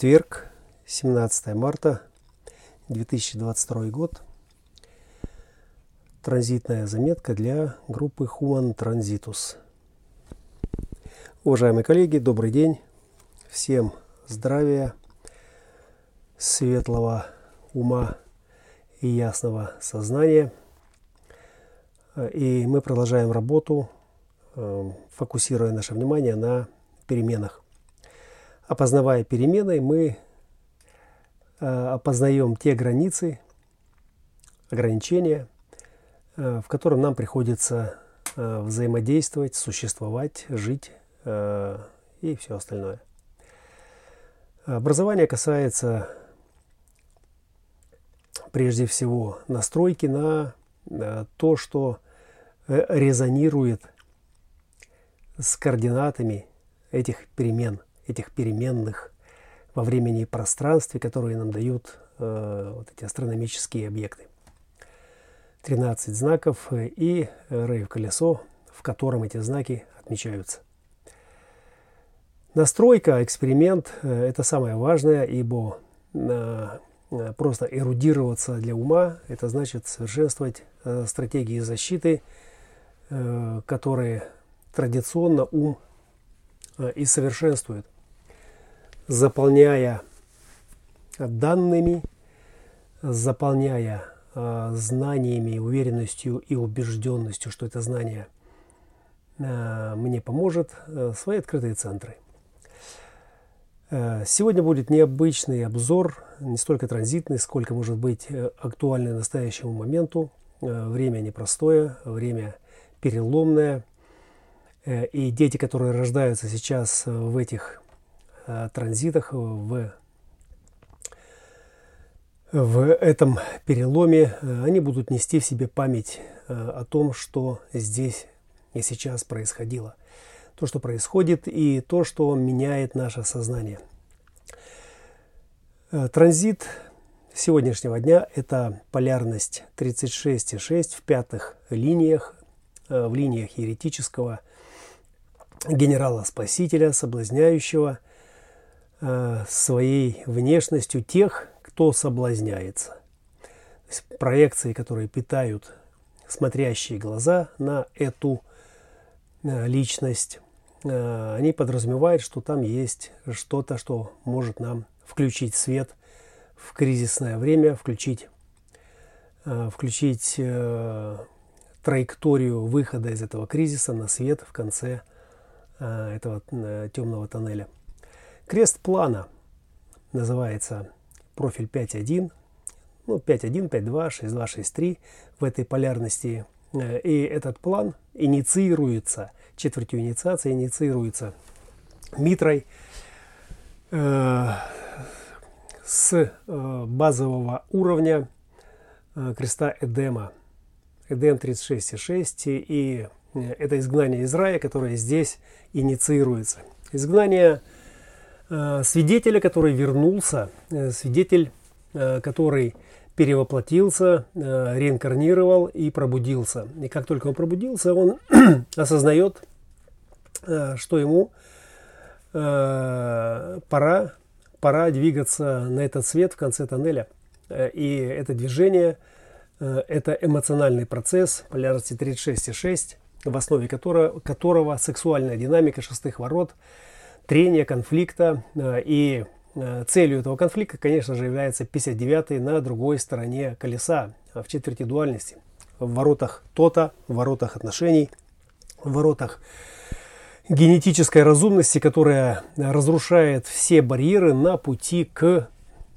Четверг, 17 марта 2022 год. Транзитная заметка для группы Human Transitus. Уважаемые коллеги, добрый день. Всем здравия, светлого ума и ясного сознания. И мы продолжаем работу, э, фокусируя наше внимание на переменах опознавая перемены, мы э, опознаем те границы, ограничения, э, в котором нам приходится э, взаимодействовать, существовать, жить и все остальное. Образование касается прежде всего настройки на то, что резонирует с координатами этих перемен – этих переменных во времени и пространстве, которые нам дают э, вот эти астрономические объекты. 13 знаков и рейв колесо, в котором эти знаки отмечаются. Настройка, эксперимент э, – это самое важное, ибо э, просто эрудироваться для ума – это значит совершенствовать э, стратегии защиты, э, которые традиционно ум э, и совершенствует – заполняя данными, заполняя э, знаниями, уверенностью и убежденностью, что это знание э, мне поможет, э, свои открытые центры. Э, сегодня будет необычный обзор, не столько транзитный, сколько может быть э, актуальный настоящему моменту. Э, время непростое, время переломное. И дети, которые рождаются сейчас в этих Э, транзитах, в, в этом переломе, э, они будут нести в себе память э, о том, что здесь и сейчас происходило. То, что происходит, и то, что меняет наше сознание. Транзит сегодняшнего дня – это полярность 36,6 в пятых линиях, в линиях еретического генерала-спасителя, соблазняющего – Э, своей внешностью тех, кто соблазняется. То есть проекции, которые питают смотрящие глаза на эту э, личность, э, они подразумевают, что там есть что-то, что может нам включить свет в кризисное время, включить, включить траекторию выхода из этого кризиса на свет в конце этого темного тоннеля. Крест плана называется профиль 5.1, ну 5.1, 5.2, 6.2, 6.3 в этой полярности. Э, и этот план инициируется, четвертью инициации инициируется Митрой э, с э, базового уровня э, креста Эдема. Эдем 36,6 и э, это изгнание из рая, которое здесь инициируется. Изгнание Э, свидетеля, который вернулся, э, свидетель, э, который перевоплотился, реинкарнировал и пробудился. И как только он пробудился, он осознает, что ему пора, пора двигаться на этот свет в конце тоннеля. И это движение, это эмоциональный процесс полярности 36,6, в основе которого, которого сексуальная динамика шестых ворот – трения, конфликта. Э, и э, целью этого конфликта, конечно же, является 59-й на другой стороне колеса в четверти дуальности. В воротах то-то, в воротах отношений, в воротах генетической разумности, которая разрушает все барьеры на пути к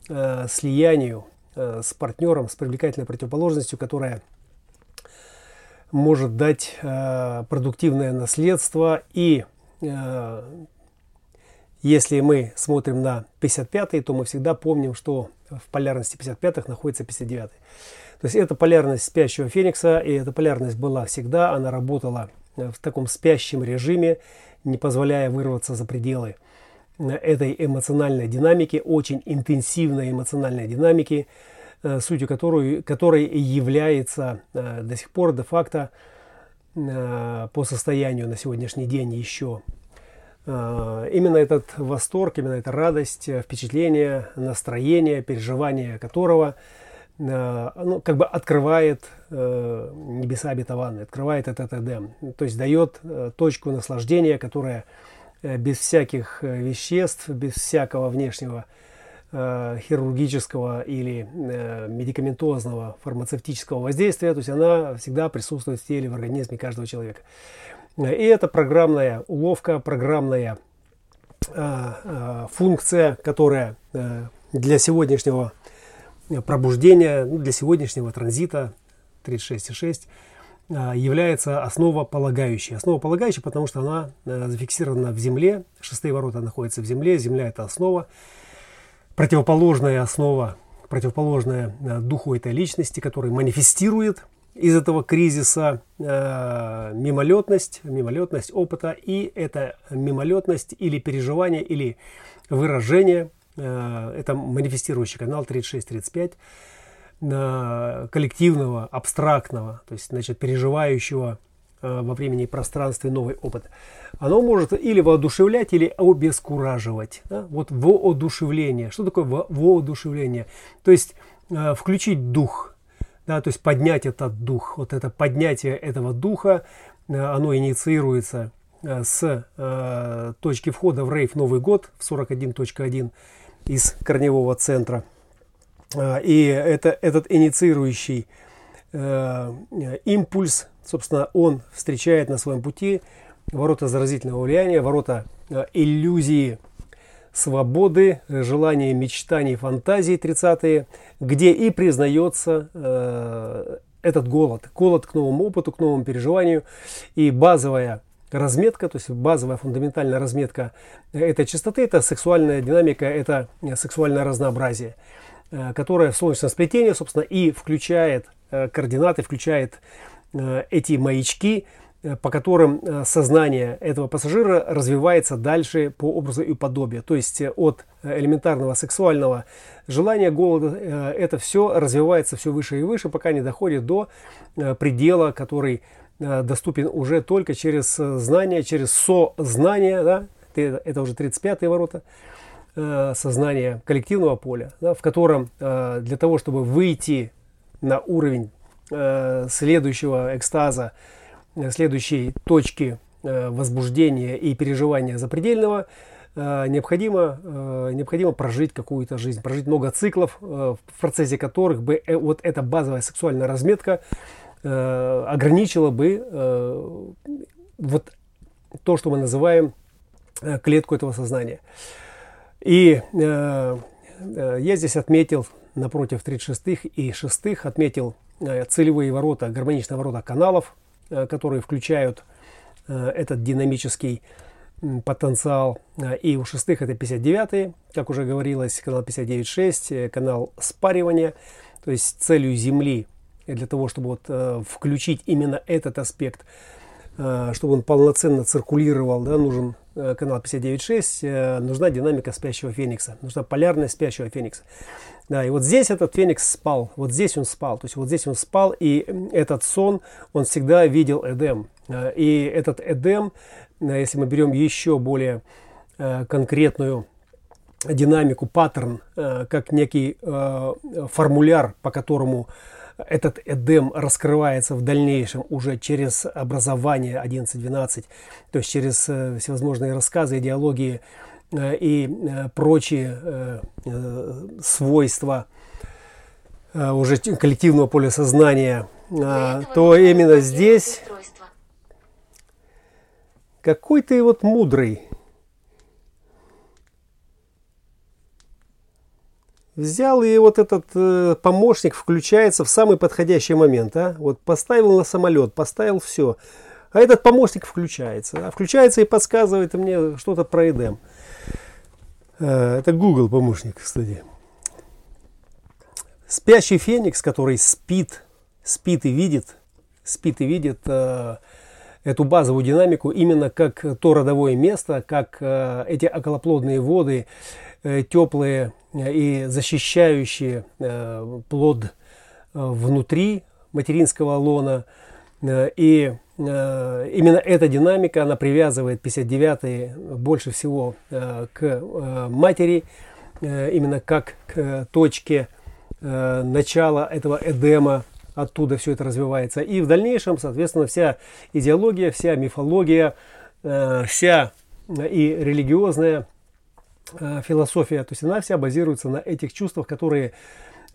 э, слиянию с партнером, с привлекательной противоположностью, которая может дать э, продуктивное наследство и э, если мы смотрим на 55-й, то мы всегда помним, что в полярности 55-х находится 59-й. То есть это полярность спящего феникса, и эта полярность была всегда, она работала в таком спящем режиме, не позволяя вырваться за пределы этой эмоциональной динамики, очень интенсивной эмоциональной динамики, э, сутью которой, которой является э, до сих пор де-факто э, по состоянию на сегодняшний день еще Именно этот восторг, именно эта радость, впечатление, настроение, переживание которого ну, как бы открывает небеса обетованные, открывает этот Эдем. То есть дает точку наслаждения, которая без всяких веществ, без всякого внешнего Э, хирургического или э, медикаментозного фармацевтического воздействия, то есть она всегда присутствует в теле, в организме каждого человека. И это программная уловка, программная э, функция, которая для сегодняшнего пробуждения, ну, для сегодняшнего транзита 36,6 является основополагающей. Основополагающей, потому что она зафиксирована в земле, шестые ворота находятся в земле, земля это основа противоположная основа, противоположная э, духу этой личности, который манифестирует из этого кризиса э, мимолетность, мимолетность опыта, и это мимолетность или переживание, или выражение, э, это манифестирующий канал 36-35, э, коллективного, абстрактного, то есть, значит, переживающего во времени и пространстве новый опыт, оно может или воодушевлять, или обескураживать. Да? Вот воодушевление. Что такое воодушевление? То есть э, включить дух, да, то есть поднять этот дух. Вот это поднятие этого духа, э, оно инициируется с э, точки входа в рейв Новый год в 41.1 из корневого центра. И это, этот инициирующий э, импульс собственно, он встречает на своем пути ворота заразительного влияния, ворота э, иллюзии свободы, желания, мечтаний, фантазий 30-е, где и признается э, этот голод, голод к новому опыту, к новому переживанию. И базовая разметка, то есть базовая фундаментальная разметка этой частоты, это сексуальная динамика, это сексуальное разнообразие, э, которое в солнечном сплетении, собственно, и включает э, координаты, включает Э, эти маячки, э, по которым э, сознание этого пассажира развивается дальше по образу и подобию. То есть от элементарного сексуального желания, голода, это все развивается все выше и выше, пока не доходит до предела, который доступен уже только через знание, через сознание, да? это уже 35-е ворота, сознание коллективного поля, да, в котором для того, чтобы выйти на уровень Э, следующего экстаза, э, следующей точки э, возбуждения и переживания запредельного, необходимо, необходимо прожить какую-то жизнь, прожить много циклов, в процессе которых бы вот эта базовая сексуальная разметка ограничила бы вот то, что мы называем клетку этого сознания. И я здесь отметил напротив 36 и 6 отметил Э, целевые ворота, гармоничные ворота каналов, э, которые включают э, этот динамический потенциал. И у шестых это 59 как уже говорилось, канал 59.6, канал спаривания. То есть целью Земли для того, чтобы вот включить именно этот аспект, чтобы он полноценно циркулировал, да, нужен канал 59.6, нужна динамика спящего феникса, нужна полярность спящего феникса. Да, и вот здесь этот феникс спал, вот здесь он спал, то есть вот здесь он спал, и этот сон, он всегда видел Эдем. А, и этот Эдем, если мы берем еще более конкретную динамику, паттерн, как некий формуляр, по которому этот Эдем раскрывается в дальнейшем уже через образование 11-12, то есть через э, всевозможные рассказы, идеологии, Э, и э, прочие свойства уже коллективного поля сознания, то именно здесь какой ты вот мудрый. Взял и вот этот э, помощник включается в самый подходящий момент. А? Вот поставил на самолет, поставил все. А этот помощник включается. А? Включается и подсказывает мне что-то про Эдем. Э, это Google помощник, кстати. Спящий феникс, который спит, спит и видит, спит и видит э, эту базовую динамику именно как то родовое место, как э, эти околоплодные воды, э, теплые и защищающие э, плод э, внутри материнского лона, И именно эта динамика, она привязывает 59-й больше всего к матери, именно как к точке начала этого Эдема, оттуда все это развивается. И в дальнейшем, соответственно, вся идеология, вся мифология, вся и религиозная философия, то есть она вся базируется на этих чувствах, которые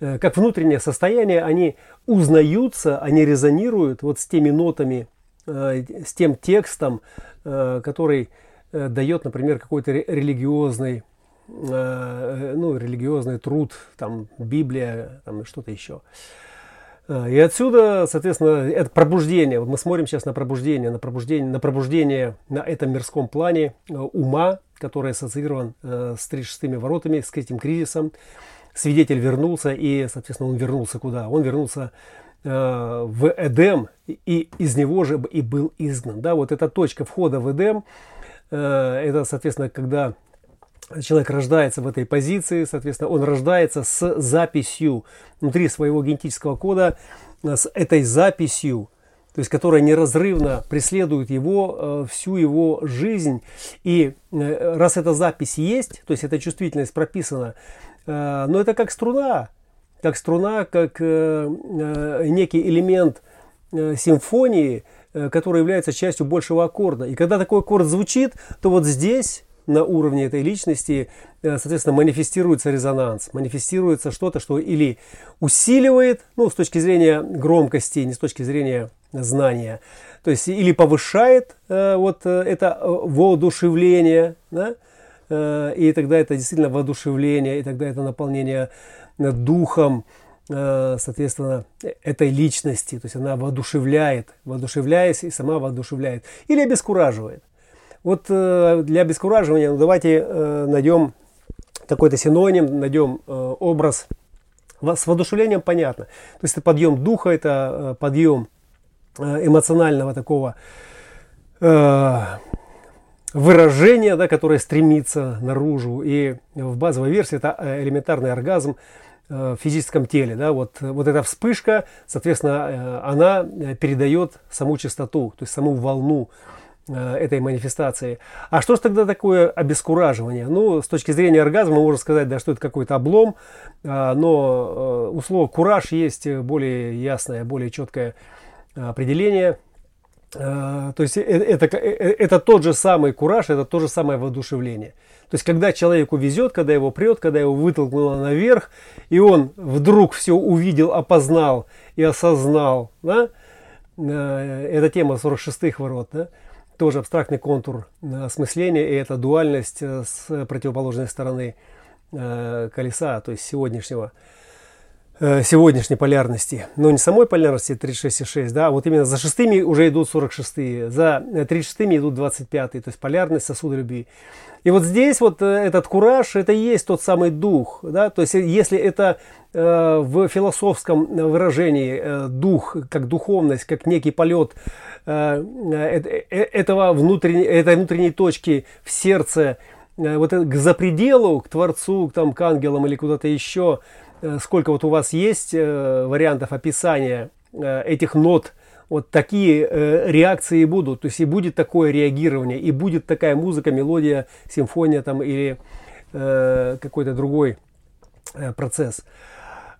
Э, как внутреннее состояние, они узнаются, они резонируют вот с теми нотами, э, с тем текстом, э, который дает, например, какой-то религиозный, ну, религиозный труд, там, Библия, там, что-то еще. И отсюда, соответственно, это пробуждение. Вот мы смотрим сейчас на пробуждение, на пробуждение, на пробуждение на этом мирском плане ума, который ассоциирован с 36 воротами, с этим кризисом свидетель вернулся, и, соответственно, он вернулся куда? Он вернулся в Эдем, и из него же и был изгнан. Да, вот эта точка входа в Эдем, это, соответственно, когда человек рождается в этой позиции, соответственно, он рождается с записью внутри своего генетического кода, э, с этой записью, то есть которая неразрывно преследует его э, всю его жизнь. И э, раз эта запись есть, то есть эта чувствительность прописана, но это как струна, как струна, как некий элемент симфонии, который является частью большего аккорда. И когда такой аккорд звучит, то вот здесь на уровне этой личности, соответственно, манифестируется резонанс, манифестируется что-то, что или усиливает, ну, с точки зрения громкости, не с точки зрения знания, то есть или повышает вот это воодушевление, да, Э, и тогда это действительно воодушевление, и тогда это наполнение э, духом, э, соответственно, этой личности. То есть она воодушевляет, воодушевляясь и сама воодушевляет. Или обескураживает. Вот для обескураживания ну, давайте найдем какой-то синоним, найдем образ. С воодушевлением понятно. То есть это подъем духа, это подъем эмоционального такого выражение, да, которое стремится наружу. И в базовой версии это э, элементарный оргазм э, в физическом теле. Да, вот, вот эта вспышка, соответственно, э, она передает саму частоту, то есть саму волну этой манифестации. А что же тогда такое обескураживание? Ну, с точки зрения оргазма можно сказать, да, что это какой-то облом, но у слова кураж есть более ясное, более четкое определение – Э, то есть э, это, это, э, тот же самый кураж, это то же самое воодушевление. То есть когда человеку везет, когда его прет, когда его вытолкнуло наверх, и он вдруг все увидел, опознал и осознал, да, это тема 46-х ворот, да, тоже абстрактный контур осмысления, и это дуальность с противоположной стороны колеса, то есть сегодняшнего. Э, сегодняшней полярности, но не самой полярности 36,6, да, а вот именно за шестыми уже идут 46, за 36 идут 25, то есть полярность сосуда любви. И вот здесь вот э, этот кураж, это и есть тот самый дух, да, то есть если это э, в философском выражении э, дух, как духовность, как некий полет э, э, этого внутренней, этой внутренней точки в сердце, э, вот к запределу, к Творцу, к, там, к ангелам или куда-то еще, Э, сколько вот у вас есть э, вариантов описания э, этих нот, вот такие реакции будут. То есть и будет такое реагирование, и будет такая музыка, мелодия, симфония там или какой-то другой процесс.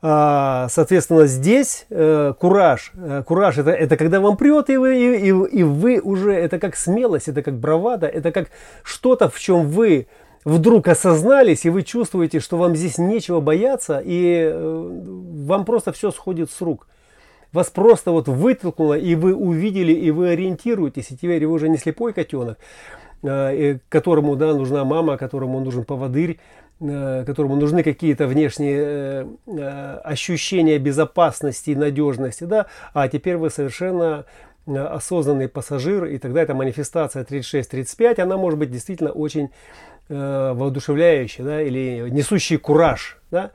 А, соответственно, здесь кураж. Кураж это, это когда вам прет, и вы, и, и вы уже, это как смелость, это как бравада, это как что-то, в чем вы вдруг осознались, и вы чувствуете, что вам здесь нечего бояться, и э, вам просто все сходит с рук. Вас просто вот вытолкнуло, и вы увидели, и вы ориентируетесь, и теперь вы уже не слепой котенок, э, которому да, нужна мама, которому нужен поводырь, э, которому нужны какие-то внешние ощущения безопасности и надежности, да, а теперь вы совершенно осознанный пассажир, и тогда эта манифестация 36-35, она может быть действительно очень э, воодушевляющая, да, или несущий кураж, да.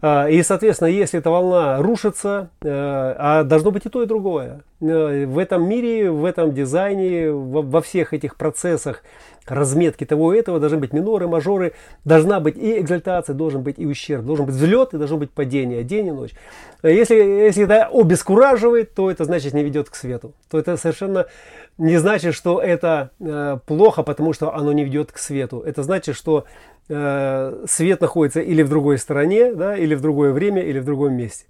А, и, соответственно, если эта волна рушится, э, а должно быть и то, и другое. Э, в этом мире, в этом дизайне, во всех этих процессах разметки того и этого должны быть миноры, мажоры, должна быть и экзальтация, должен быть и ущерб, должен быть взлет и должно быть падение, день и ночь. Если, если это обескураживает, то это значит не ведет к свету. То это совершенно не значит, что это э, плохо, потому что оно не ведет к свету. Это значит, что э, свет находится или в другой стороне, да, или в другое время, или в другом месте.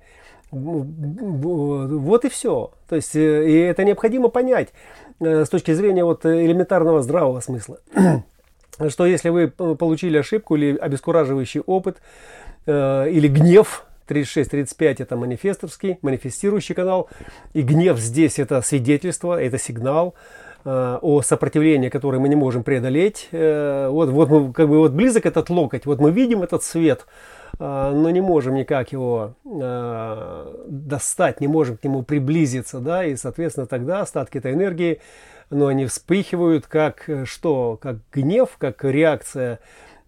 Вот и все. То есть, э, и это необходимо понять э, с точки зрения вот элементарного здравого смысла. Что если вы получили ошибку или обескураживающий опыт, или гнев, 36-35 это манифестовский, манифестирующий канал. И гнев здесь это свидетельство, это сигнал о сопротивлении, которое мы не можем преодолеть. Э, вот, вот мы, как бы вот близок этот локоть, вот мы видим этот свет, э, но не можем никак его э, достать, не можем к нему приблизиться, да, и, соответственно, тогда остатки этой энергии, но ну, они вспыхивают как э, что, как гнев, как реакция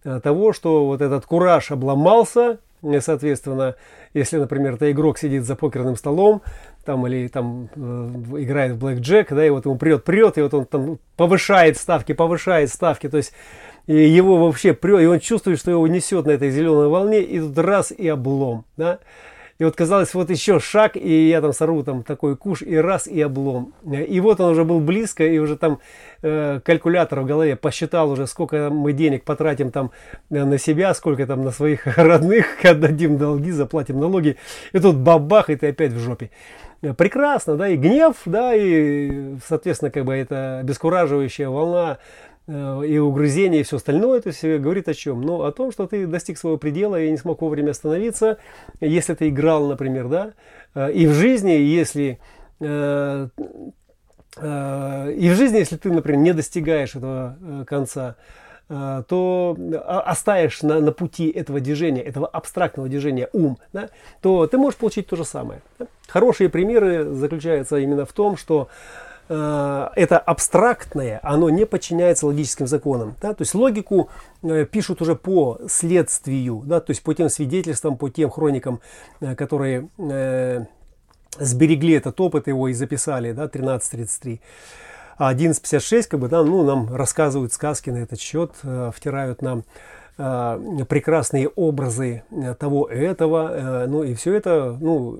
э, того, что вот этот кураж обломался, Соответственно, если, например, это игрок сидит за покерным столом, там, или там э, играет в блэк джек, да, и вот ему прет, прет, и вот он там повышает ставки, повышает ставки, то есть и его вообще прет, и он чувствует, что его несет на этой зеленой волне, и тут раз и облом, да. И вот казалось, вот еще шаг, и я там сорву там такой куш, и раз, и облом. И вот он уже был близко, и уже там э, калькулятор в голове посчитал уже, сколько мы денег потратим там э, на себя, сколько там на своих родных, отдадим долги, заплатим налоги. И тут бабах, и ты опять в жопе. Прекрасно, да, и гнев, да, и, соответственно, как бы это обескураживающая волна Э, и угрызение, и все остальное, то есть говорит о чем? Ну, о том, что ты достиг своего предела и не смог вовремя остановиться, если ты играл, например, да, э, и в жизни, если э, и в жизни, если ты, например, не достигаешь этого конца, то оставишь на, на пути этого движения, этого абстрактного движения ум, да, то ты можешь получить то же самое. Хорошие примеры заключаются именно в том, что Э, это абстрактное, оно не подчиняется логическим законам. Да? То есть логику э, пишут уже по следствию, да? то есть по тем свидетельствам, по тем хроникам, э, которые э, сберегли этот опыт его и записали, да, 1333. А 11.56 как бы, да, ну, нам рассказывают сказки на этот счет, э, втирают нам Э, прекрасные образы э, того этого, ну и все это ну,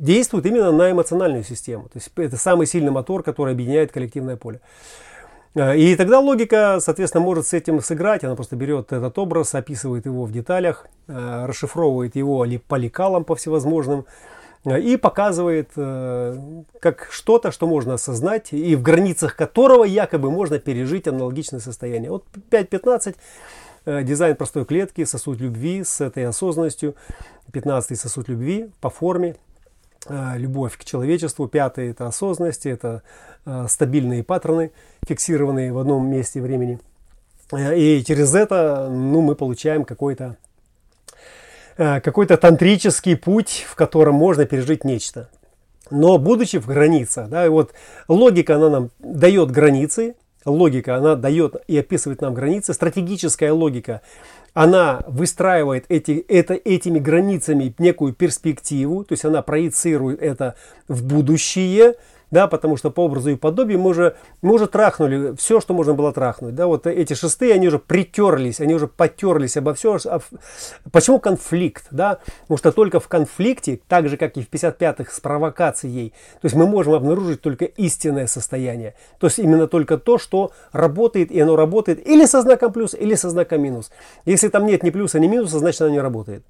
действует именно на эмоциональную систему. То есть это самый сильный мотор, который объединяет коллективное поле. И тогда логика, соответственно, может с этим сыграть. Она просто берет этот образ, описывает его в деталях, расшифровывает его по лекалам, по всевозможным, и показывает как что-то, что можно осознать, и в границах которого якобы можно пережить аналогичное состояние. Вот 5.15 Э, дизайн простой клетки, сосуд любви с этой осознанностью. Пятнадцатый сосуд любви по форме. Э, любовь к человечеству. Пятый это осознанность, это э, стабильные паттерны, фиксированные в одном месте времени. И через это ну, мы получаем какой-то какой-то тантрический путь, в котором можно пережить нечто. Но будучи в границах, да, и вот логика, она нам дает границы, логика, она дает и описывает нам границы. Стратегическая логика, она выстраивает эти, это, этими границами некую перспективу, то есть она проецирует это в будущее, да, потому что по образу и подобию мы уже, мы уже трахнули все, что можно было трахнуть, да, вот эти шестые, они уже притерлись, они уже потерлись обо все. Почему конфликт, да, потому что только в конфликте, так же, как и в 55-х с провокацией, то есть мы можем обнаружить только истинное состояние, то есть именно только то, что работает, и оно работает или со знаком плюс, или со знаком минус. Если там нет ни плюса, ни минуса, значит оно не работает.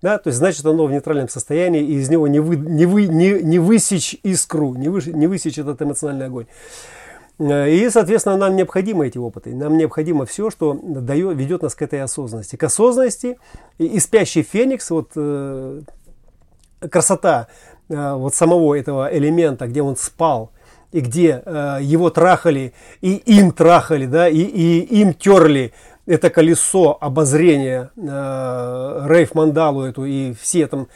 Да, то есть значит оно в нейтральном состоянии, и из него не, вы, не, вы, не, не высечь искру, не, вы, не высечь этот эмоциональный огонь. Э, и, соответственно, нам необходимы эти опыты. Нам необходимо все, что дает, ведет нас к этой осознанности. К осознанности и, и спящий феникс, вот э, красота э, вот самого этого элемента, где он спал, и где э, его трахали, и им трахали, да, и, и им терли это колесо обозрения э, Рейф Мандалу эту и все там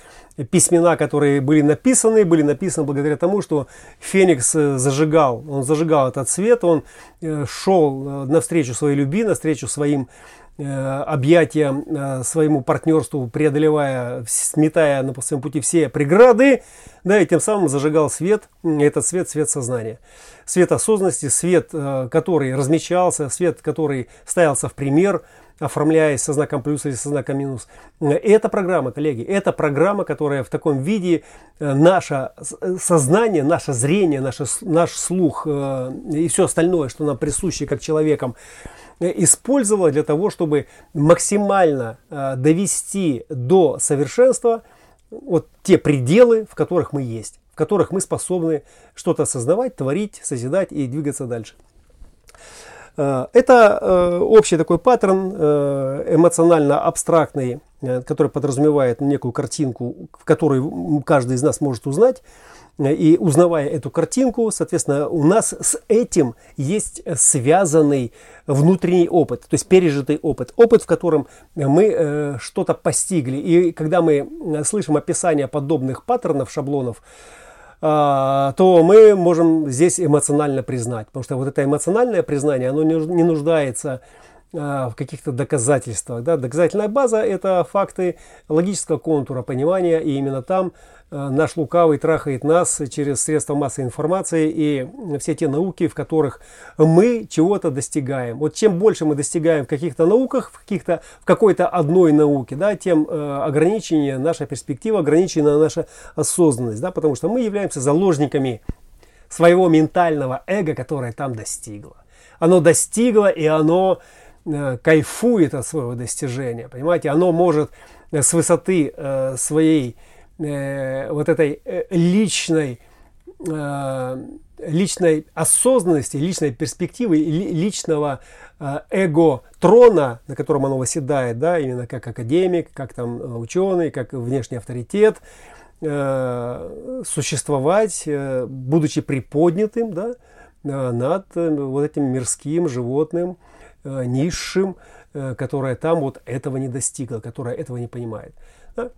письмена, которые были написаны, были написаны благодаря тому, что Феникс э, зажигал, он зажигал этот свет, он э, шел навстречу своей любви, навстречу своим объятия своему партнерству, преодолевая, сметая на своем пути все преграды, да, и тем самым зажигал свет, этот свет, свет сознания. Свет осознанности, свет, который размечался, свет, который ставился в пример – оформляясь со знаком плюс или со знаком минус. Это программа, коллеги, это программа, которая в таком виде э, наше сознание, наше зрение, наше, наш слух э, и все остальное, что нам присуще как человекам, э, использовала для того, чтобы максимально довести до совершенства вот те пределы, в которых мы есть, в которых мы способны что-то осознавать, творить, созидать и двигаться дальше. Э, это э, общий такой паттерн э, эмоционально абстрактный, который подразумевает некую картинку, в которой каждый из нас может узнать. И узнавая эту картинку, соответственно, у нас с этим есть связанный внутренний опыт, то есть пережитый опыт, опыт, в котором мы что-то постигли. И когда мы слышим описание подобных паттернов, шаблонов, то мы можем здесь эмоционально признать. Потому что вот это эмоциональное признание, оно не нуждается а, в каких-то доказательствах. Да? Доказательная база – это факты логического контура понимания, и именно там а, наш лукавый трахает нас через средства массовой информации и все те науки, в которых мы чего-то достигаем. Вот чем больше мы достигаем в каких-то науках, в, каких-то, в какой-то одной науке, да, тем э, ограниченнее наша перспектива, ограничена наша осознанность, да, потому что мы являемся заложниками своего ментального эго, которое там достигло. Оно достигло, и оно Э, кайфует от своего достижения, понимаете, оно может э, с высоты э, своей вот этой личной личной осознанности, личной перспективы, личного эго трона, на котором оно восседает, да, именно как академик, как там ученый, как внешний авторитет, существовать, будучи приподнятым, да, над вот этим мирским животным, э, низшим, э, которая там вот этого не достигла, которая этого не понимает. Э,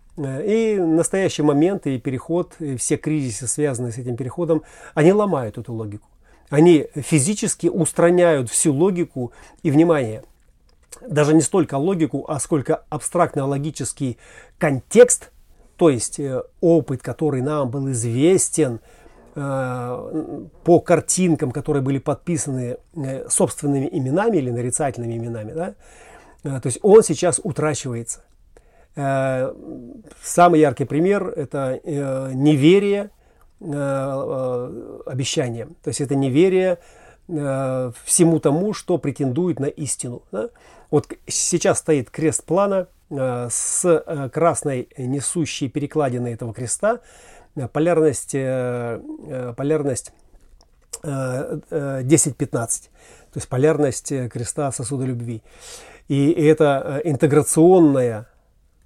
и настоящий момент и переход, и все кризисы, связанные с этим переходом, они ломают эту логику. Они физически устраняют всю логику и внимание. Даже не столько логику, а сколько абстрактно-логический контекст, то есть э, опыт, который нам был известен, Э, по картинкам, которые были подписаны собственными именами или нарицательными именами, да, то есть он сейчас утрачивается. Самый яркий пример – это неверие обещаниям. То есть это неверие всему тому, что претендует на истину. Вот сейчас стоит крест плана с красной несущей перекладиной этого креста, Э, полярность, э, э, полярность 10-15, то есть полярность креста сосуда любви. И это интеграционная,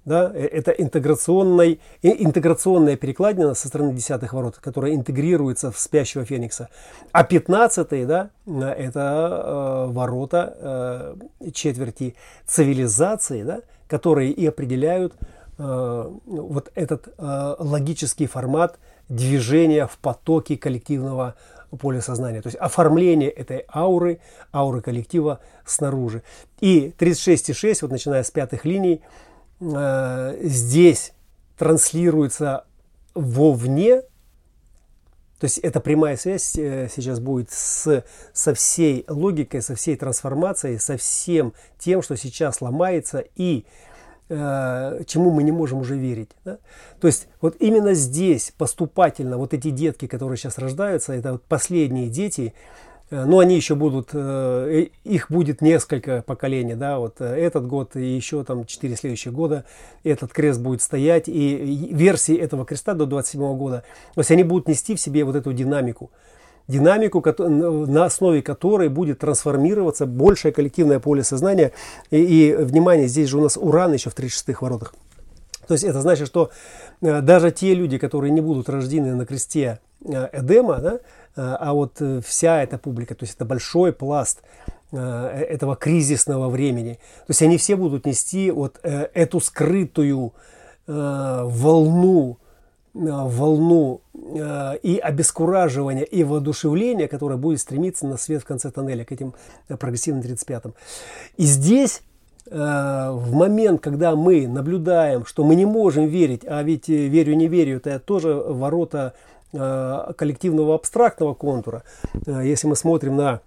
да, это интеграционная, интеграционная перекладина со стороны десятых ворот, которая интегрируется в спящего феникса. А 15 да, это ворота четверти цивилизации, да, которые и определяют Э, вот этот э, логический формат движения в потоке коллективного поля сознания. То есть оформление этой ауры, ауры коллектива снаружи. И 36,6, вот начиная с пятых линий, э, здесь транслируется вовне, то есть эта прямая связь сейчас будет с, со всей логикой, со всей трансформацией, со всем тем, что сейчас ломается и Э, чему мы не можем уже верить. Да? То есть вот именно здесь поступательно вот эти детки, которые сейчас рождаются, это вот последние дети, э, но они еще будут, э, их будет несколько поколений, да, вот этот год и еще там 4 следующих года этот крест будет стоять, и версии этого креста до 27 года, то есть они будут нести в себе вот эту динамику динамику, на основе которой будет трансформироваться большее коллективное поле сознания. И, и внимание, здесь же у нас Уран еще в 36-х воротах. То есть это значит, что э, даже те люди, которые не будут рождены на кресте э, Эдема, да, э, а вот вся эта публика, то есть это большой пласт этого кризисного времени, то есть они все будут нести вот эту скрытую волну Э, волну э, и обескураживания, и воодушевления, которое будет стремиться на свет в конце тоннеля, к этим прогрессивным 35-м. И здесь в момент, когда мы наблюдаем, что мы не можем верить, а ведь верю, не верю, это тоже ворота коллективного абстрактного контура. Если мы смотрим на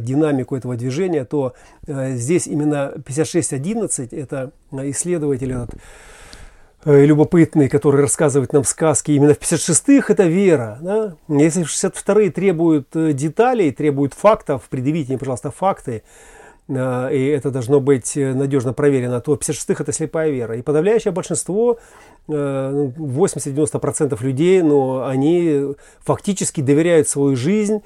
динамику этого движения, то здесь именно 5611, это исследователь этот, Э, любопытный, который рассказывает нам сказки. Именно в 56-х это вера. Да? Если 62-е требуют э, деталей, требуют фактов, предъявите мне, пожалуйста, факты, э, и это должно быть надежно проверено, то 56-х это слепая вера. И подавляющее большинство, 80-90% ну, людей, но они фактически доверяют свою жизнь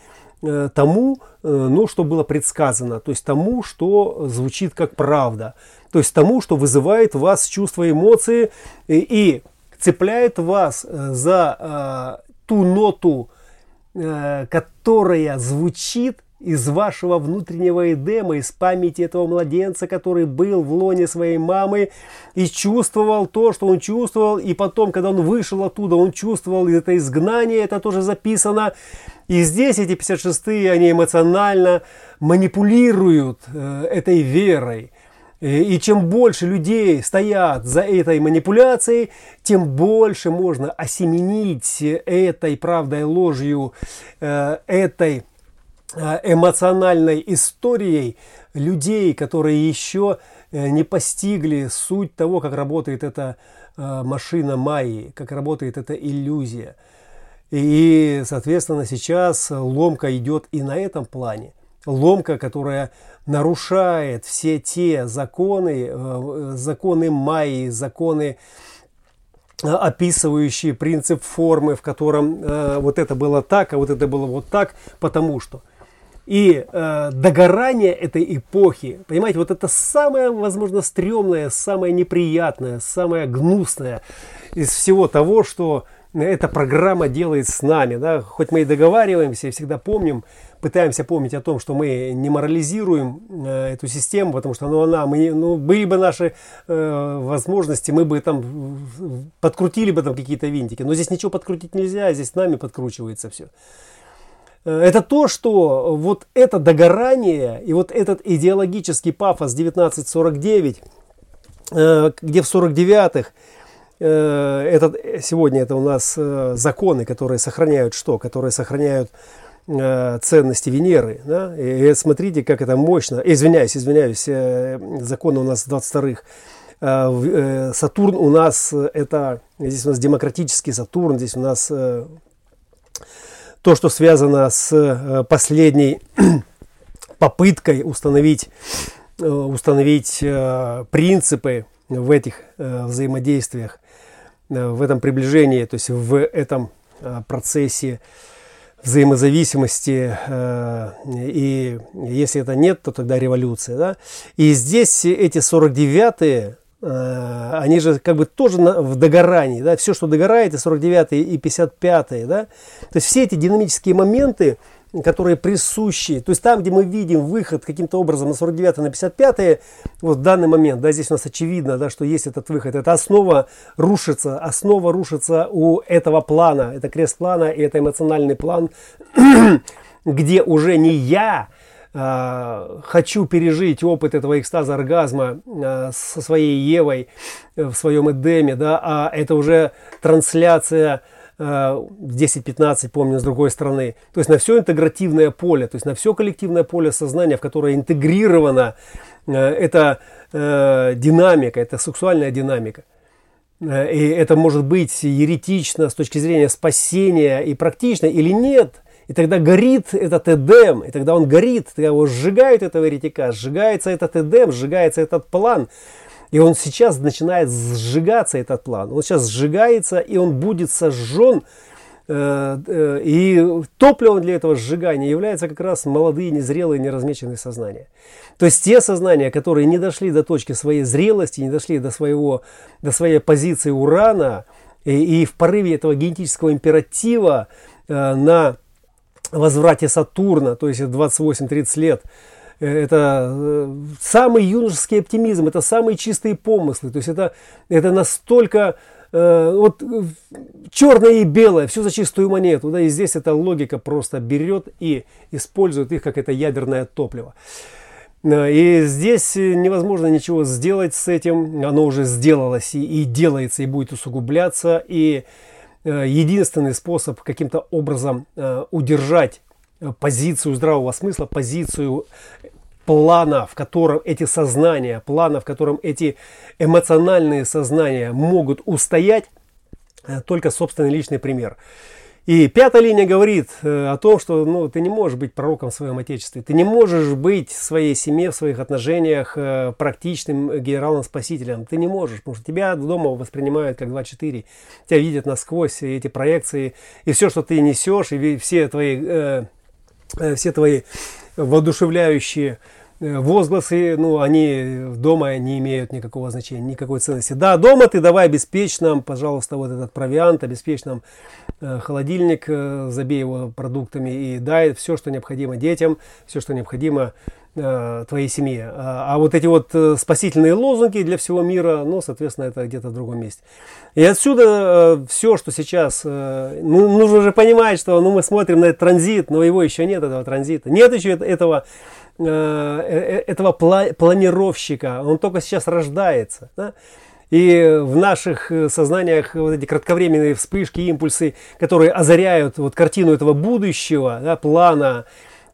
тому, ну, что было предсказано, то есть тому, что звучит как правда то есть тому, что вызывает в вас чувства, эмоции и, и цепляет вас э, за э, ту ноту, э, которая звучит из вашего внутреннего эдема, из памяти этого младенца, который был в лоне своей мамы и чувствовал то, что он чувствовал, и потом, когда он вышел оттуда, он чувствовал это изгнание, это тоже записано. И здесь эти 56-е, они эмоционально манипулируют э, этой верой. И чем больше людей стоят за этой манипуляцией, тем больше можно осеменить этой правдой, ложью, э, этой э, эмоциональной историей людей, которые еще э, не постигли суть того, как работает эта машина Майи, как работает эта иллюзия. И, соответственно, сейчас ломка идет и на этом плане. Ломка, которая нарушает все те законы, э, законы Майи, законы э, описывающие принцип формы, в котором э, вот это было так, а вот это было вот так, потому что. И э, догорание этой эпохи, понимаете, вот это самое, возможно, стрёмное, самое неприятное, самое гнусное из всего того, что эта программа делает с нами. Да? Хоть мы и договариваемся, и всегда помним, пытаемся помнить о том, что мы не морализируем э, эту систему, потому что ну, она, мы, ну, были бы наши э, возможности, мы бы там подкрутили бы там какие-то винтики. Но здесь ничего подкрутить нельзя, здесь нами подкручивается все. Э, это то, что вот это догорание и вот этот идеологический пафос 1949, э, где в 49-х э, этот, сегодня это у нас законы, которые сохраняют что? Которые сохраняют ценности Венеры. Да? И, смотрите, как это мощно. Извиняюсь, извиняюсь, законы у нас 22-х. Э, Сатурн у нас это, здесь у нас демократический Сатурн, здесь у нас то, что связано с последней попыткой установить, установить принципы в этих взаимодействиях, в этом приближении, то есть в этом процессе взаимозависимости, э, и если это нет, то тогда революция. Да? И здесь эти 49-е, э, они же как бы тоже в догорании, да, все, что догорает, и 49-е, и 55-е, да, то есть все эти динамические моменты, которые присущи, то есть там, где мы видим выход каким-то образом на 49 на 55 вот в данный момент, да, здесь у нас очевидно, да, что есть этот выход, это основа рушится, основа рушится у этого плана, это крест плана и это эмоциональный план, где уже не я, хочу пережить опыт этого экстаза оргазма uh, со своей Евой в своем Эдеме, да, а это уже трансляция 10-15, помню, с другой стороны. То есть на все интегративное поле, то есть на все коллективное поле сознания, в которое интегрирована э, эта э, динамика, эта сексуальная динамика. Э, и это может быть еретично с точки зрения спасения и практично или нет. И тогда горит этот Эдем, и тогда он горит, тогда его сжигают этого еретика, сжигается этот Эдем, сжигается этот план. И он сейчас начинает сжигаться, этот план. Он сейчас сжигается, и он будет сожжен. Э, э, и топливом для этого сжигания являются как раз молодые, незрелые, неразмеченные сознания. То есть те сознания, которые не дошли до точки своей зрелости, не дошли до, своего, до своей позиции урана, и, и в порыве этого генетического императива э, на возврате Сатурна, то есть 28-30 лет, Э, это э, самый юношеский оптимизм, это самые чистые помыслы. То есть это, это настолько э, вот черное и белое, все за чистую монету. Да, и здесь эта логика просто берет и использует их как это ядерное топливо. И здесь невозможно ничего сделать с этим. Оно уже сделалось и, и делается, и будет усугубляться. И единственный способ каким-то образом удержать позицию здравого смысла, позицию плана, в котором эти сознания, плана, в котором эти эмоциональные сознания могут устоять, э, только собственный личный пример. И пятая линия говорит э, о том, что ну, ты не можешь быть пророком в своем отечестве. Ты не можешь быть в своей семье, в своих отношениях э, практичным генералом-спасителем. Ты не можешь, потому что тебя дома воспринимают как 2-4. Тебя видят насквозь эти проекции. И все, что ты несешь, и все твои, э, все твои воодушевляющие Э, возгласы, ну, они дома не имеют никакого значения, никакой ценности. Да, дома ты давай обеспечь нам, пожалуйста, вот этот провиант, обеспечь нам э, холодильник, э, забей его продуктами и дай все, что необходимо детям, все, что необходимо э, твоей семье. А, а вот эти вот э, спасительные лозунги для всего мира, ну, соответственно, это где-то в другом месте. И отсюда э, все, что сейчас, э, ну, нужно же понимать, что ну, мы смотрим на этот транзит, но его еще нет, этого транзита. Нет еще этого Э, э, этого планировщика, он только сейчас рождается. Да? И в наших э, сознаниях вот эти кратковременные вспышки, импульсы, которые озаряют вот картину этого будущего, да, плана,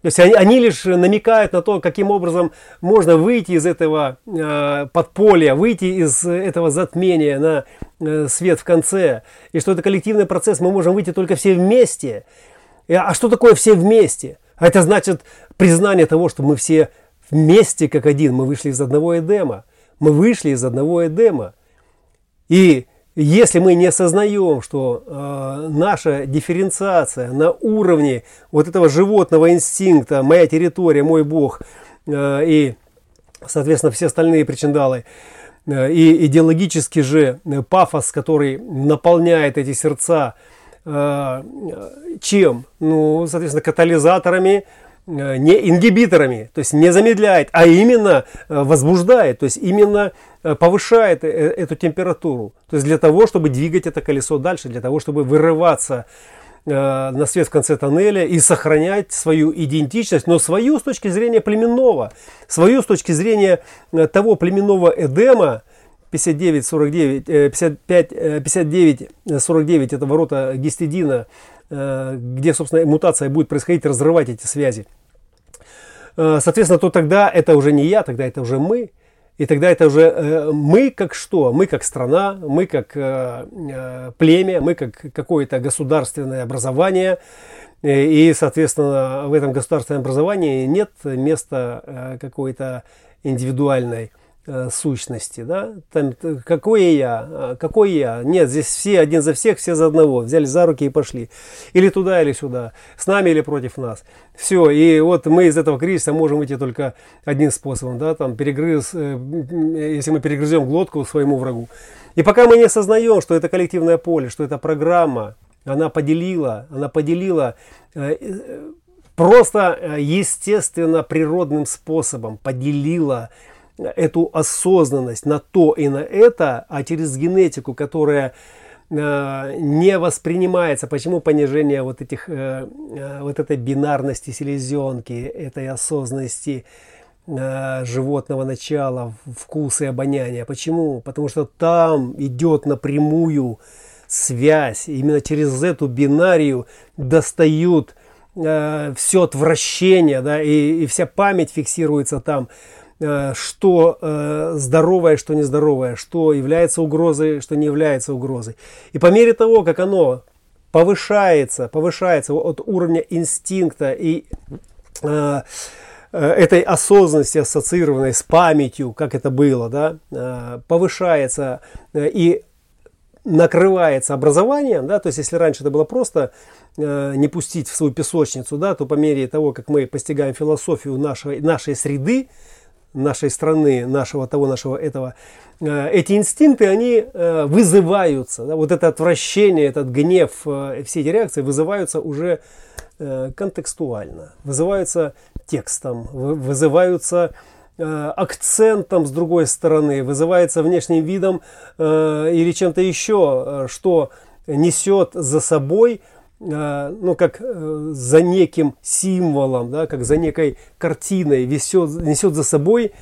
то есть они, они лишь намекают на то, каким образом можно выйти из этого э, подполья, выйти из этого затмения на э, свет в конце. И что это коллективный процесс, мы можем выйти только все вместе. А что такое все вместе? А это значит признание того, что мы все вместе как один, мы вышли из одного Эдема. Мы вышли из одного Эдема. И если мы не осознаем, что э, наша дифференциация на уровне вот этого животного инстинкта, моя территория, мой Бог э, и, соответственно, все остальные причиндалы, э, и идеологически же пафос, который наполняет эти сердца, Э, чем? Ну, соответственно, катализаторами, э, не ингибиторами, то есть не замедляет, а именно э, возбуждает, то есть именно повышает эту температуру. То есть для того, чтобы двигать это колесо дальше, для того, чтобы вырываться на свет в конце тоннеля и сохранять свою идентичность, но свою с точки зрения племенного, свою с точки зрения того племенного Эдема, 59, 49, 55, 59, 49 это ворота гистидина, э, где, собственно, мутация будет происходить, разрывать эти связи. Э, соответственно, то тогда это уже не я, тогда это уже мы. И тогда это уже э, мы как что? Мы как страна, мы как племя, мы как какое-то государственное образование. И, соответственно, в этом государственном образовании нет места какой-то индивидуальной сущности, да, там, какой я, а, какой я, нет, здесь все один за всех, все за одного, взяли за руки и пошли, или туда, или сюда, с нами или против нас, все, и вот мы из этого кризиса можем выйти только одним способом, да, там, перегрыз, э, если мы перегрызем глотку своему врагу, и пока мы не осознаем, что это коллективное поле, что это программа, она поделила, она поделила э, просто естественно природным способом, поделила эту осознанность на то и на это, а через генетику, которая э, не воспринимается. Почему понижение вот, этих, э, э, вот этой бинарности селезенки, этой осознанности животного начала, вкуса и обоняния? Почему? Потому что там идет напрямую связь. Именно через эту бинарию достают все отвращение, да, и, и вся память фиксируется там. Э, что э, здоровое, что нездоровое, что является угрозой, что не является угрозой. И по мере того, как оно повышается, повышается от уровня инстинкта и э, этой осознанности, ассоциированной с памятью, как это было, да, повышается и накрывается образованием, да, то есть если раньше это было просто не пустить в свою песочницу, да, то по мере того, как мы постигаем философию нашей, нашей среды, нашей страны, нашего того, нашего этого, э, эти инстинкты, они э, вызываются. Да, вот это отвращение, этот гнев, э, все эти реакции вызываются уже контекстуально, вызываются текстом, вызываются акцентом с другой стороны, вызывается внешним видом или чем-то еще, что несет за собой ну, как за неким символом, да, как за некой картиной несет, несет за собой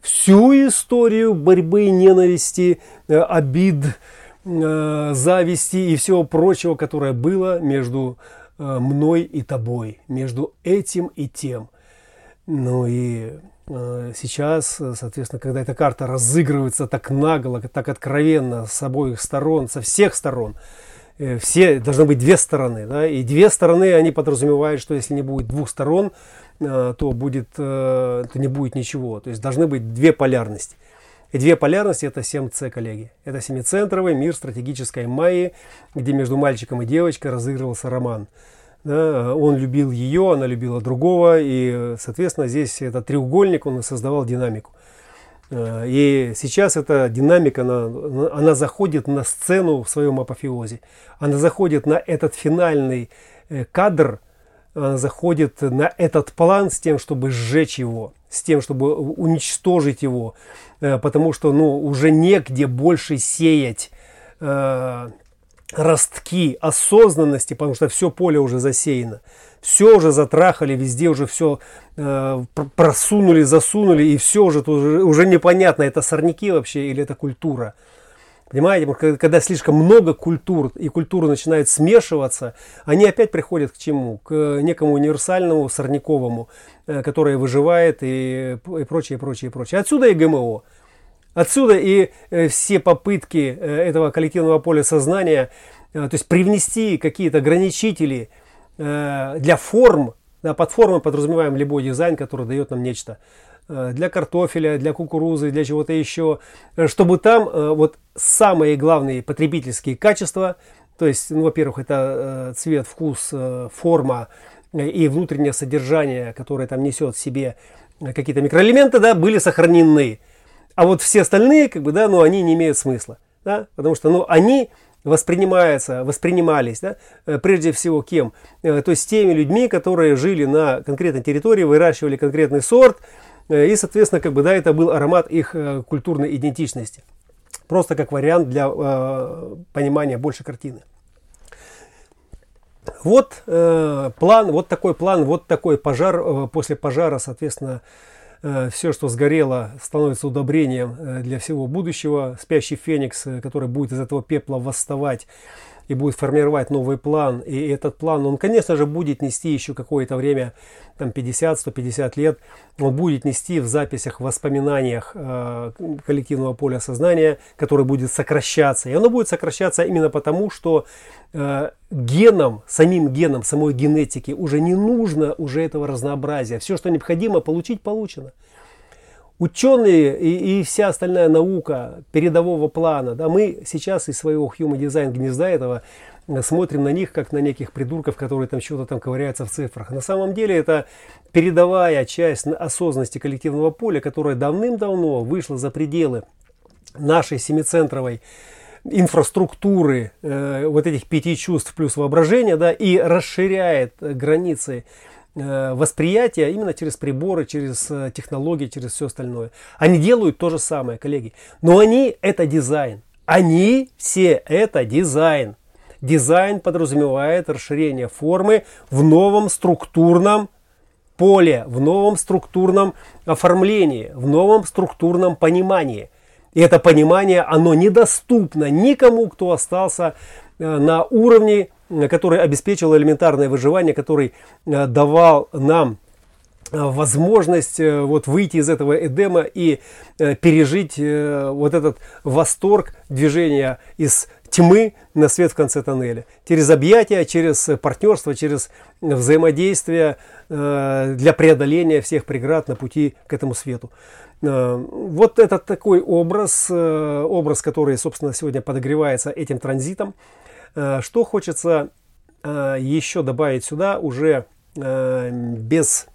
всю историю борьбы, ненависти, обид, зависти и всего прочего, которое было между мной и тобой, между этим и тем. Ну и Э, сейчас, э, соответственно, когда эта карта разыгрывается так нагло, так откровенно с обоих сторон, со всех сторон, э, все должны быть две стороны, да, и две стороны, они подразумевают, что если не будет двух сторон, то будет, то не будет ничего, то есть должны быть две полярности. И две полярности это 7C, коллеги. Это семицентровый мир стратегической Майи, где между мальчиком и девочкой разыгрывался роман. Да, он любил ее, она любила другого, и, соответственно, здесь этот треугольник, он создавал динамику. Э, и сейчас эта динамика, она, она заходит на сцену в своем апофеозе. Она заходит на этот финальный э, кадр, она заходит на этот план с тем, чтобы сжечь его, с тем, чтобы уничтожить его, э, потому что ну, уже негде больше сеять ростки осознанности, потому что все поле уже засеяно. Все уже затрахали, везде уже все э, просунули, засунули, и все уже, уже, уже непонятно, это сорняки вообще или это культура. Понимаете, когда слишком много культур, и культуры начинают смешиваться, они опять приходят к чему? К некому универсальному, сорняковому, э, которое выживает и, и прочее, прочее, прочее. Отсюда и ГМО. Отсюда и э, все попытки э, этого коллективного поля сознания, то есть привнести какие-то ограничители для форм, да, под формой подразумеваем любой дизайн, который дает нам нечто для картофеля, для кукурузы, для чего-то еще, чтобы там вот самые главные потребительские качества, то есть, ну, во-первых, это цвет, вкус, форма и внутреннее содержание, которое там несет в себе какие-то микроэлементы, да, были сохранены. А вот все остальные, как бы, да, ну, они не имеют смысла. Да? Потому что, ну, они воспринимаются, воспринимались, да, э, прежде всего кем? Э, то есть теми людьми, которые жили на конкретной территории, выращивали конкретный сорт, э, и, соответственно, как бы, да, это был аромат их культурной идентичности. Просто как вариант для э, понимания больше картины. Вот э, план, вот такой план, вот такой пожар. Э, после пожара, соответственно, Э, все, что сгорело, становится удобрением э, для всего будущего. Спящий феникс, э, который будет из этого пепла восставать и будет формировать новый план. И этот план, он, конечно же, будет нести еще какое-то время, там 50-150 лет, он будет нести в записях, в воспоминаниях э, коллективного поля сознания, который будет сокращаться. И оно будет сокращаться именно потому, что э, генам, самим генам, самой генетике уже не нужно уже этого разнообразия. Все, что необходимо получить, получено ученые и, и вся остальная наука передового плана, да, мы сейчас из своего Human Design гнезда этого э, смотрим на них как на неких придурков, которые там что-то там ковыряются в цифрах. На самом деле это передовая часть осознанности коллективного поля, которая давным-давно вышла за пределы нашей семицентровой инфраструктуры э, вот этих пяти чувств плюс воображения, да, и расширяет границы Э, восприятия именно через приборы, через э, технологии, через все остальное. Они делают то же самое, коллеги. Но они это дизайн. Они все это дизайн. Дизайн подразумевает расширение формы в новом структурном поле, в новом структурном оформлении, в новом структурном понимании. И это понимание, оно недоступно никому, кто остался э, на уровне который обеспечивал элементарное выживание, который э, давал нам э, возможность э, вот выйти из этого эдема и пережить вот этот восторг движения из тьмы на свет в конце тоннеля. Через объятия, через партнерство, через взаимодействие для преодоления всех преград на пути к этому свету. Вот этот такой образ, образ, который, собственно, сегодня подогревается этим транзитом. Э, что хочется э, еще добавить сюда уже э, без,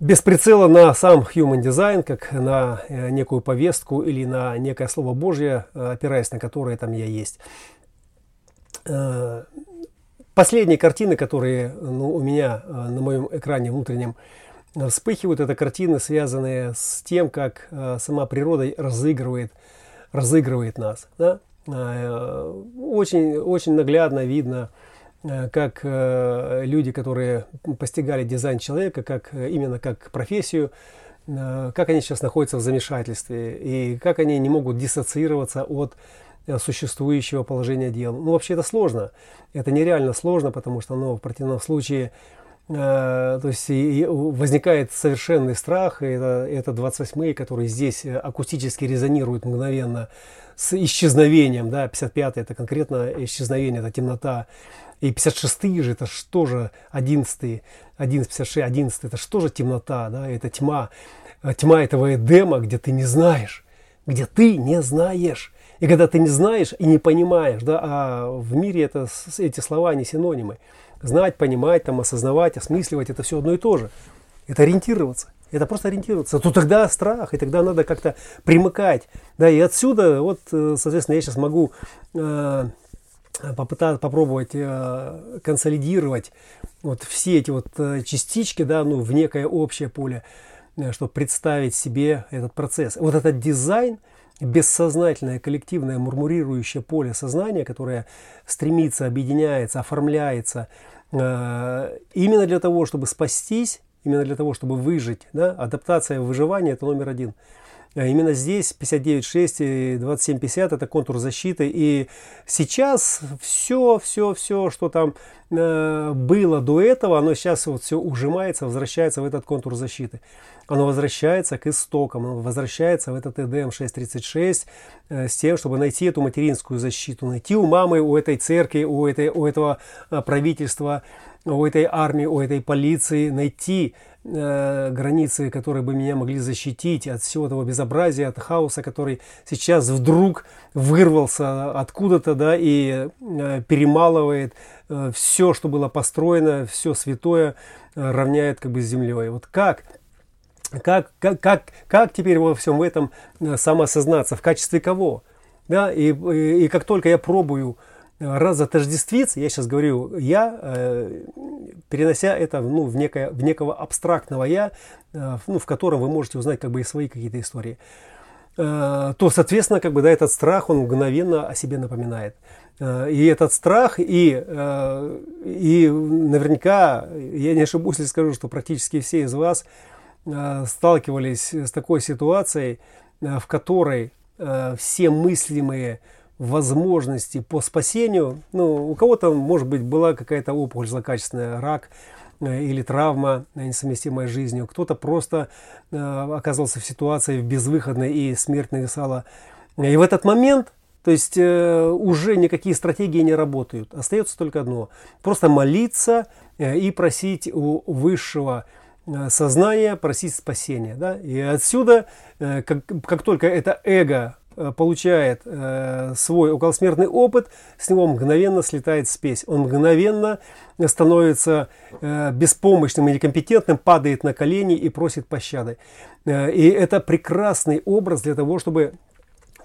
без прицела на сам human design, как на некую повестку или на некое слово Божье, опираясь на которое там я есть. Последние картины, которые ну, у меня на моем экране внутреннем вспыхивают, это картины, связанные с тем, как сама природа разыгрывает разыгрывает нас. Да? Очень, очень наглядно видно, как люди, которые постигали дизайн человека, как именно как профессию, как они сейчас находятся в замешательстве и как они не могут диссоциироваться от существующего положения дел. Ну, вообще это сложно. Это нереально сложно, потому что ну, в противном случае Э, то есть возникает совершенный страх, и это, это 28-е, которые здесь э, акустически резонируют мгновенно с исчезновением, да, 55-е это конкретно исчезновение, это темнота, и 56-е же, это что же 11-е, 11, 56, 11 это что же темнота, да, это тьма, э, тьма этого Эдема, где ты не знаешь, где ты не знаешь. И когда ты не знаешь и не понимаешь, да, а в мире это, эти слова не синонимы. Знать, понимать, там, осознавать, осмысливать, это все одно и то же. Это ориентироваться. Это просто ориентироваться. То тогда страх, и тогда надо как-то примыкать. Да, и отсюда, вот, э, соответственно, я сейчас могу э, попытаться, попробовать э, консолидировать вот все эти вот э, частички, да, ну, в некое общее поле, э, чтобы представить себе этот процесс. Вот этот дизайн – бессознательное коллективное мурмурирующее поле сознания, которое стремится, объединяется, оформляется э, именно для того, чтобы спастись, именно для того, чтобы выжить. Да? Адаптация выживания – это номер один. А именно здесь 59.6 и 27.50 это контур защиты. И сейчас все, все, все, что там э, было до этого, оно сейчас вот все ужимается, возвращается в этот контур защиты оно возвращается к истокам, оно возвращается в этот ЭДМ 636 э, с тем, чтобы найти эту материнскую защиту, найти у мамы, у этой церкви, у, этой, у этого э, правительства, у этой армии, у этой полиции, найти э, границы, которые бы меня могли защитить от всего этого безобразия, от хаоса, который сейчас вдруг вырвался откуда-то, да, и перемалывает все, что было построено, все святое, э, равняет как бы с землей. Вот как как, как, как, как теперь во всем этом э, самоосознаться, в качестве кого? Да, и, и, и как только я пробую э, разотождествиться, я сейчас говорю я, э, перенося это ну, в, некое, в некого абстрактного я, э, ну, в котором вы можете узнать как бы и свои какие-то истории, э, то, соответственно, как бы, да, этот страх, он мгновенно о себе напоминает. Э, и этот страх, и, и наверняка, я не ошибусь, если скажу, что практически все из вас – сталкивались с такой ситуацией, э, в которой э, все мыслимые возможности по спасению, ну, у кого-то, может быть, была какая-то опухоль злокачественная, рак или травма, несовместимая с жизнью, кто-то просто оказался в ситуации безвыходной и смерть нависала. И в этот момент то есть э, уже никакие стратегии не работают. Остается только одно. Просто молиться э, и просить у высшего Э, сознание просить спасения. Да? И отсюда, э, как, как только это эго э, получает э, свой околосмертный опыт, с него мгновенно слетает спесь. Он мгновенно становится э, беспомощным и некомпетентным, падает на колени и просит пощады. Э, и это прекрасный образ для того, чтобы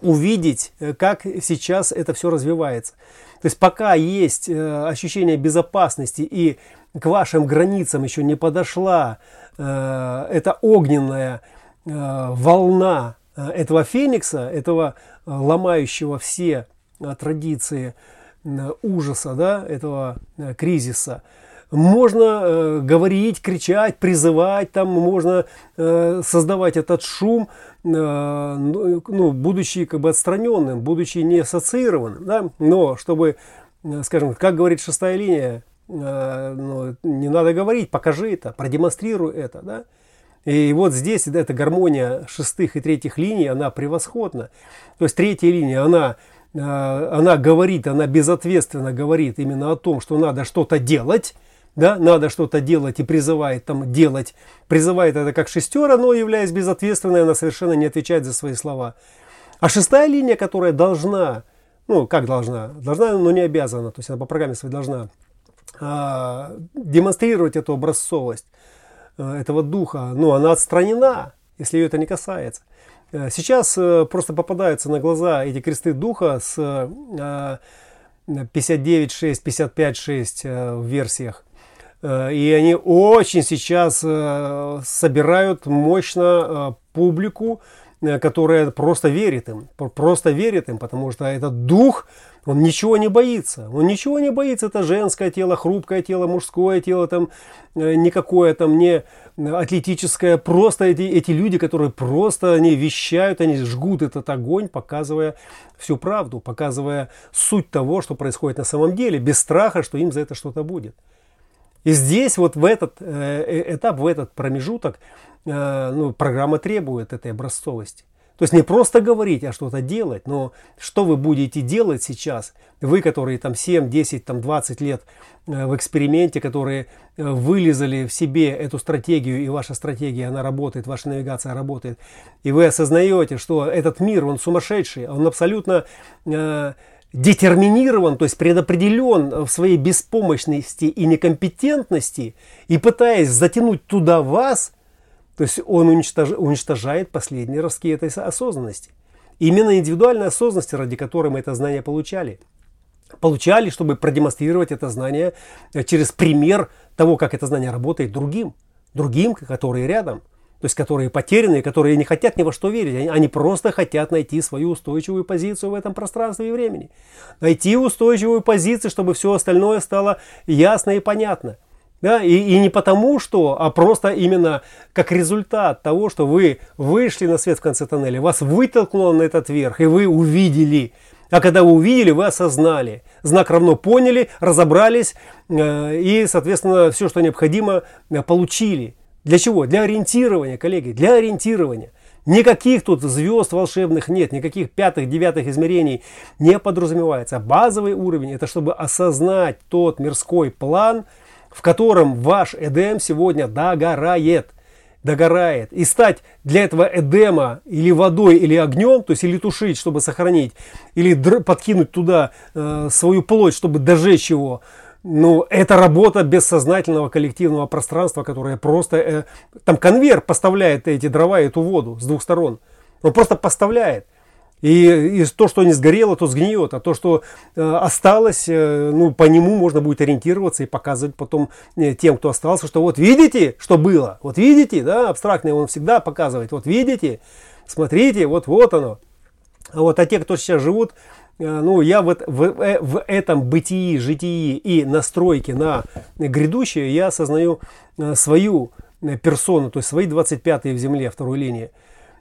увидеть, как сейчас это все развивается. То есть пока есть э, ощущение безопасности и к вашим границам еще не подошла э, эта огненная э, волна э, этого феникса, этого э, ломающего все э, традиции э, ужаса, да, этого э, кризиса, можно э, говорить, кричать, призывать, там можно э, создавать этот шум, э, ну, ну, будучи как бы отстраненным, будучи не ассоциированным, да, но чтобы, скажем, как говорит шестая линия, ну, не надо говорить, покажи это, продемонстрируй это, да. И вот здесь эта гармония шестых и третьих линий, она превосходна. То есть третья линия, она, она говорит, она безответственно говорит именно о том, что надо что-то делать, да, надо что-то делать и призывает там делать, призывает это как шестера, но являясь безответственной, она совершенно не отвечает за свои слова. А шестая линия, которая должна, ну как должна, должна, но не обязана, то есть она по программе своей должна а, демонстрировать эту образцовость а, этого духа, ну она отстранена, если ее это не касается. А, сейчас а, просто попадаются на глаза эти кресты духа с а, 59.6, 55.6 в версиях. Э, и они очень сейчас э, собирают мощно э, публику которая просто верит им, просто верит им, потому что этот дух, он ничего не боится. Он ничего не боится. Это женское тело, хрупкое тело, мужское тело, там никакое там не атлетическое. Просто эти, эти люди, которые просто они вещают, они жгут этот огонь, показывая всю правду, показывая суть того, что происходит на самом деле, без страха, что им за это что-то будет. И здесь вот в этот э, э этап, в этот промежуток э, ну, программа требует этой образцовости. То есть не просто говорить, а что-то делать. Но что вы будете делать сейчас? Вы, которые там 7, 10, там 20 лет в эксперименте, которые вылезали в себе эту стратегию, и ваша стратегия, она работает, ваша навигация работает, и вы осознаете, что этот мир, он сумасшедший, он абсолютно э, детерминирован, то есть предопределен в своей беспомощности и некомпетентности, и пытаясь затянуть туда вас – то есть он уничтож, уничтожает последние ростки этой осознанности. Именно индивидуальной осознанности, ради которой мы это знание получали. Получали, чтобы продемонстрировать это знание э, через пример того, как это знание работает другим. Другим, которые рядом. То есть, которые потерянные, которые не хотят ни во что верить. Они, они просто хотят найти свою устойчивую позицию в этом пространстве и времени. Найти устойчивую позицию, чтобы все остальное стало ясно и понятно. Да, и, и не потому, что, а просто именно как результат того, что вы вышли на свет в конце тоннеля, вас вытолкнуло на этот верх, и вы увидели. А когда вы увидели, вы осознали. Знак равно поняли, разобрались, э, и, соответственно, все, что необходимо, э, получили. Для чего? Для ориентирования, коллеги, для ориентирования. Никаких тут звезд волшебных нет, никаких пятых, девятых измерений не подразумевается. Базовый уровень – это чтобы осознать тот мирской план – в котором ваш Эдем сегодня догорает. Догорает. И стать для этого Эдема или водой, или огнем, то есть или тушить, чтобы сохранить, или подкинуть туда э, свою плоть, чтобы дожечь его, ну, это работа бессознательного коллективного пространства, которое просто... Э, там конвейер поставляет эти дрова, эту воду с двух сторон. Он просто поставляет. И, и то, что не сгорело, то сгниет. А то, что э, осталось, э, ну, по нему можно будет ориентироваться и показывать потом э, тем, кто остался, что вот видите, что было. Вот видите, да, абстрактный он всегда показывает. Вот видите, смотрите, вот, вот оно. А вот, а те, кто сейчас живут, ну, я в, в, э, в этом бытии, житии и настройке на грядущее, я осознаю э, свою персону, то есть свои 25-е в земле, второй линии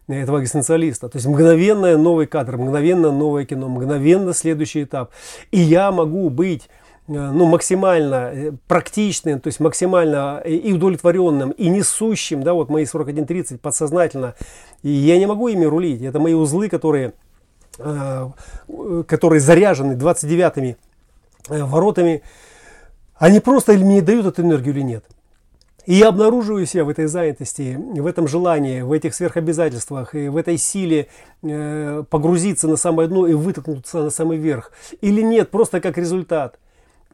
этого экзистенциалиста. То есть мгновенное новый кадр, мгновенно новое кино, мгновенно следующий этап. И я могу быть э, ну, максимально э, практичным, то есть максимально э, и удовлетворенным, и несущим, да, вот мои 41-30 подсознательно. И я не могу ими рулить. Это мои узлы, которые, которые заряжены 29-ми воротами. Они просто или мне дают эту энергию или нет. И я обнаруживаю себя в этой занятости, в этом желании, в этих сверхобязательствах, и в этой силе э, погрузиться на самое дно и вытолкнуться на самый верх. Или нет, просто как результат.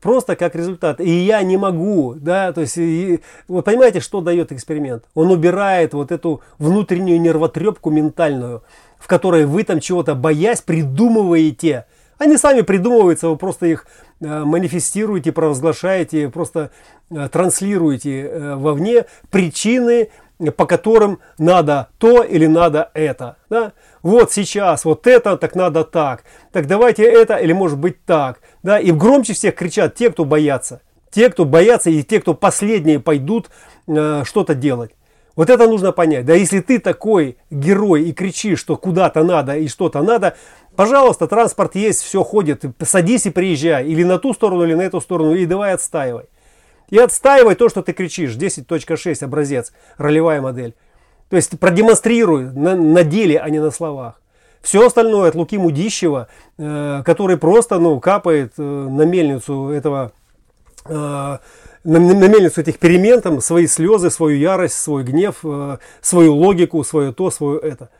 Просто как результат. И я не могу, да, то есть, и, вот понимаете, что дает эксперимент? Он убирает вот эту внутреннюю нервотрепку ментальную, в которой вы там чего-то боясь придумываете. Они сами придумываются, вы просто их э, манифестируете, провозглашаете, просто Э, транслируете э, вовне причины, по которым надо то или надо это. Да? Вот сейчас вот это, так надо так. Так давайте это или может быть так. Да? И громче всех кричат те, кто боятся. Те, кто боятся и те, кто последние пойдут э, что-то делать. Вот это нужно понять. Да если ты такой герой и кричишь, что куда-то надо и что-то надо, пожалуйста, транспорт есть, все ходит, садись и приезжай. Или на ту сторону, или на эту сторону, и давай отстаивай. И отстаивай то, что ты кричишь. 10.6 образец, ролевая модель. То есть продемонстрируй на, на деле, а не на словах. Все остальное от Луки Мудищева, э, который просто ну, капает э, на мельницу этого э, на, на мельницу этих перемен, там, свои слезы, свою ярость, свой гнев, э, свою логику, свое то, свое это.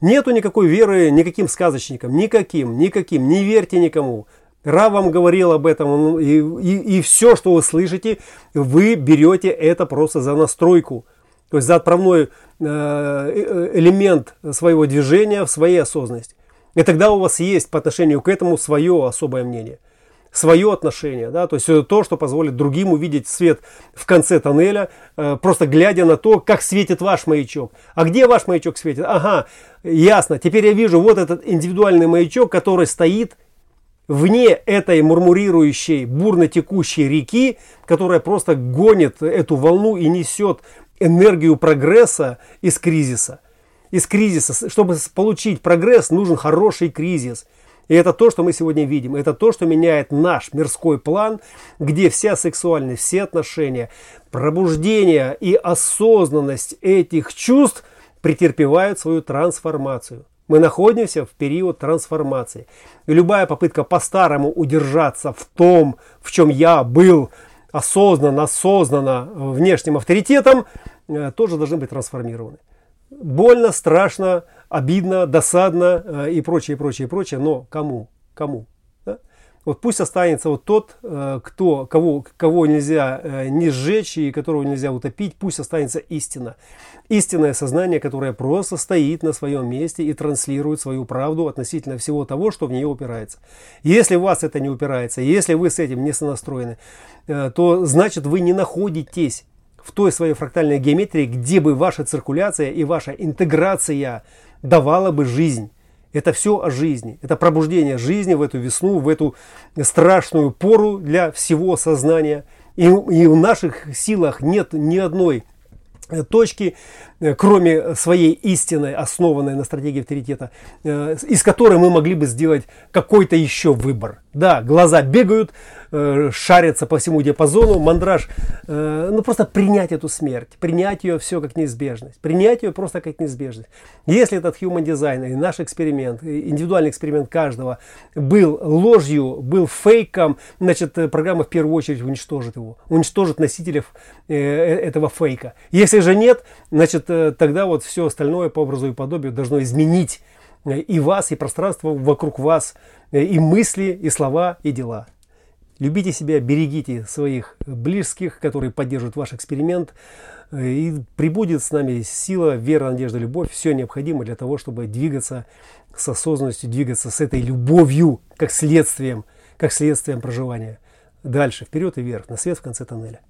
Нету никакой веры никаким сказочникам, никаким, никаким, не верьте никому. Ра вам говорил об этом, и, и, и все, что вы слышите, вы берете это просто за настройку, то есть за отправной э, э, элемент своего движения в своей осознанности. И тогда у вас есть по отношению к этому свое особое мнение, свое отношение, да, то есть то, что позволит другим увидеть свет в конце тоннеля, э, просто глядя на то, как светит ваш маячок. А где ваш маячок светит? Ага, ясно, теперь я вижу вот этот индивидуальный маячок, который стоит вне этой мурмурирующей, бурно текущей реки, которая просто гонит эту волну и несет энергию прогресса из кризиса. Из кризиса. Чтобы получить прогресс, нужен хороший кризис. И это то, что мы сегодня видим. Это то, что меняет наш мирской план, где вся сексуальность, все отношения, пробуждение и осознанность этих чувств претерпевают свою трансформацию. Мы находимся в период трансформации. И любая попытка по-старому удержаться в том, в чем я был осознанно, осознанно внешним авторитетом, э, тоже должны быть трансформированы. Больно, страшно, обидно, досадно э, и прочее, прочее, прочее, но кому? Кому? Да? Вот пусть останется вот тот, э, кто, кого, кого нельзя э, не сжечь и которого нельзя утопить, пусть останется истина. Истинное сознание, которое просто стоит на своем месте и транслирует свою правду относительно всего того, что в нее упирается. Если у вас это не упирается, если вы с этим не сонастроены, то значит вы не находитесь в той своей фрактальной геометрии, где бы ваша циркуляция и ваша интеграция давала бы жизнь. Это все о жизни. Это пробуждение жизни в эту весну, в эту страшную пору для всего сознания. И, и в наших силах нет ни одной Э, точки, э, кроме своей истины, основанной на стратегии авторитета, э, из которой мы могли бы сделать какой-то еще выбор. Да, глаза бегают, шарятся по всему диапазону, мандраж, ну просто принять эту смерть, принять ее все как неизбежность, принять ее просто как неизбежность. Если этот human design и наш эксперимент, индивидуальный эксперимент каждого был ложью, был фейком, значит, программа в первую очередь уничтожит его, уничтожит носителей этого фейка. Если же нет, значит, э, тогда вот все остальное по образу и подобию должно изменить э, и вас, и пространство вокруг вас, э, и мысли, и слова, и дела. Любите себя, берегите своих близких, которые поддерживают ваш эксперимент. И прибудет с нами сила, вера, надежда, любовь. Все необходимо для того, чтобы двигаться с осознанностью, двигаться с этой любовью, как следствием, как следствием проживания. Дальше, вперед и вверх, на свет в конце тоннеля.